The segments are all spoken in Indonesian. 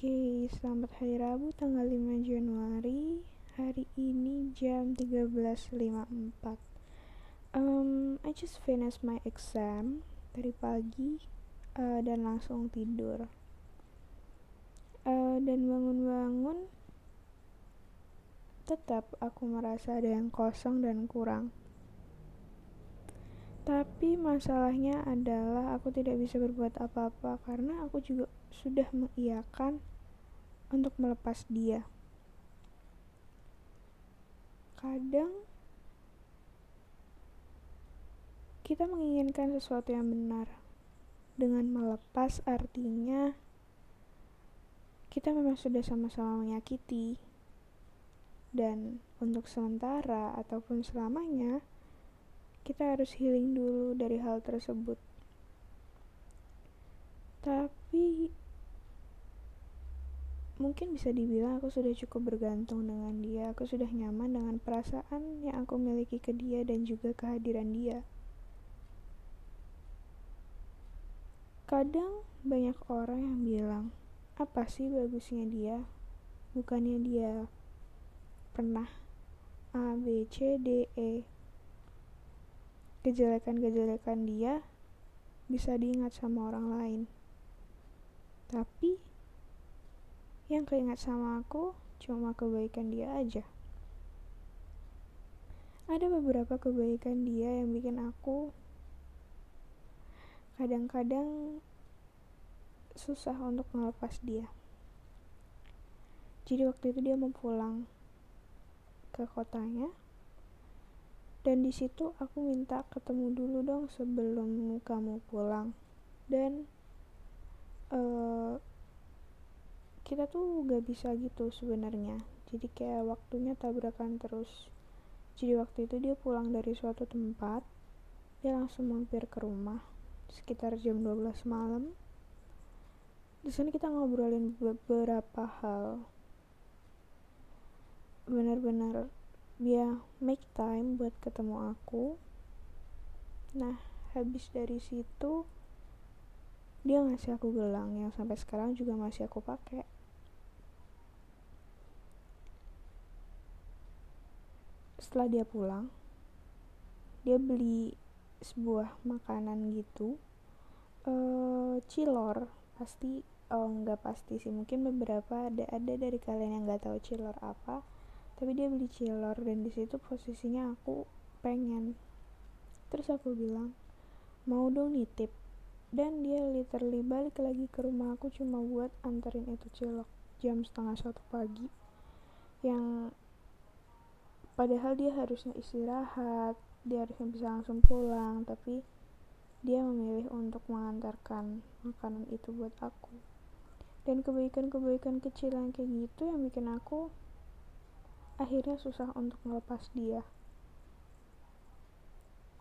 Oke, selamat hari Rabu tanggal 5 Januari. Hari ini jam 13.54. Um, I just finished my exam dari pagi uh, dan langsung tidur. Uh, dan bangun-bangun tetap aku merasa ada yang kosong dan kurang. Tapi masalahnya adalah aku tidak bisa berbuat apa-apa karena aku juga sudah mengiyakan untuk melepas dia. Kadang kita menginginkan sesuatu yang benar. Dengan melepas artinya kita memang sudah sama-sama menyakiti. Dan untuk sementara ataupun selamanya, kita harus healing dulu dari hal tersebut. Tapi mungkin bisa dibilang aku sudah cukup bergantung dengan dia. Aku sudah nyaman dengan perasaan yang aku miliki ke dia dan juga kehadiran dia. Kadang banyak orang yang bilang, apa sih bagusnya dia? Bukannya dia pernah A, B, C, D, E kejelekan-kejelekan dia bisa diingat sama orang lain. Tapi yang keingat sama aku cuma kebaikan dia aja. Ada beberapa kebaikan dia yang bikin aku kadang-kadang susah untuk melepas dia. Jadi waktu itu dia mau pulang ke kotanya dan di situ aku minta ketemu dulu dong sebelum kamu pulang. Dan uh, kita tuh gak bisa gitu sebenarnya. Jadi kayak waktunya tabrakan terus. Jadi waktu itu dia pulang dari suatu tempat dia langsung mampir ke rumah sekitar jam 12 malam. Di sana kita ngobrolin beberapa hal. Benar-benar dia make time buat ketemu aku. Nah habis dari situ dia ngasih aku gelang yang sampai sekarang juga masih aku pakai. Setelah dia pulang dia beli sebuah makanan gitu. Uh, cilor. Pasti oh pasti sih mungkin beberapa ada ada dari kalian yang nggak tahu cilor apa tapi dia beli cilor dan di situ posisinya aku pengen. Terus aku bilang mau dong nitip. Dan dia literally balik lagi ke rumah aku cuma buat anterin itu cilok jam setengah satu pagi. Yang padahal dia harusnya istirahat dia harusnya bisa langsung pulang tapi dia memilih untuk mengantarkan makanan itu buat aku. Dan kebaikan-kebaikan kecil yang kayak gitu yang bikin aku akhirnya susah untuk melepas dia.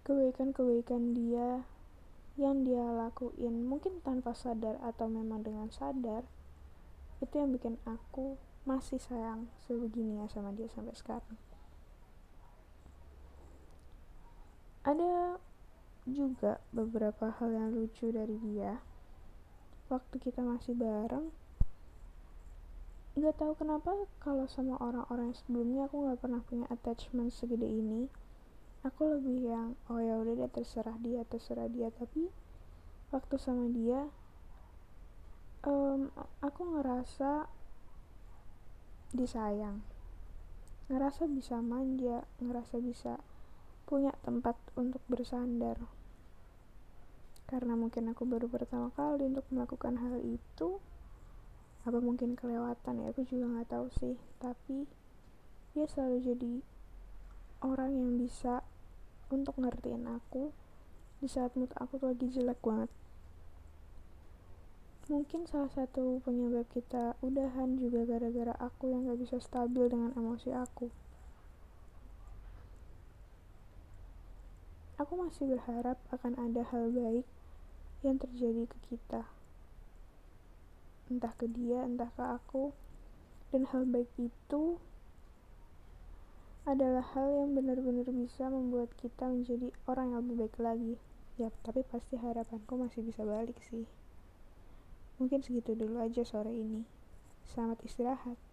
Kebaikan-kebaikan dia yang dia lakuin mungkin tanpa sadar atau memang dengan sadar itu yang bikin aku masih sayang sebegini ya sama dia sampai sekarang. Ada juga beberapa hal yang lucu dari dia. Waktu kita masih bareng, nggak tahu kenapa kalau sama orang-orang sebelumnya aku nggak pernah punya attachment segede ini aku lebih yang oh ya udah deh terserah dia terserah dia. Tapi waktu sama dia um, aku ngerasa disayang ngerasa bisa manja ngerasa bisa punya tempat untuk bersandar. Karena mungkin aku baru pertama kali untuk melakukan hal itu apa mungkin kelewatan ya? Aku juga nggak tahu sih. Tapi dia selalu jadi orang yang bisa untuk ngertiin aku. Di saat mood aku tuh lagi jelek banget. Mungkin salah satu penyebab kita udahan juga gara-gara aku yang gak bisa stabil dengan emosi aku. Aku masih berharap akan ada hal baik yang terjadi ke kita entah ke dia entah ke aku. Dan hal baik itu adalah hal yang benar-benar bisa membuat kita menjadi orang yang lebih baik lagi. Ya tapi pasti harapanku masih bisa balik sih. Mungkin segitu dulu aja sore ini. Selamat istirahat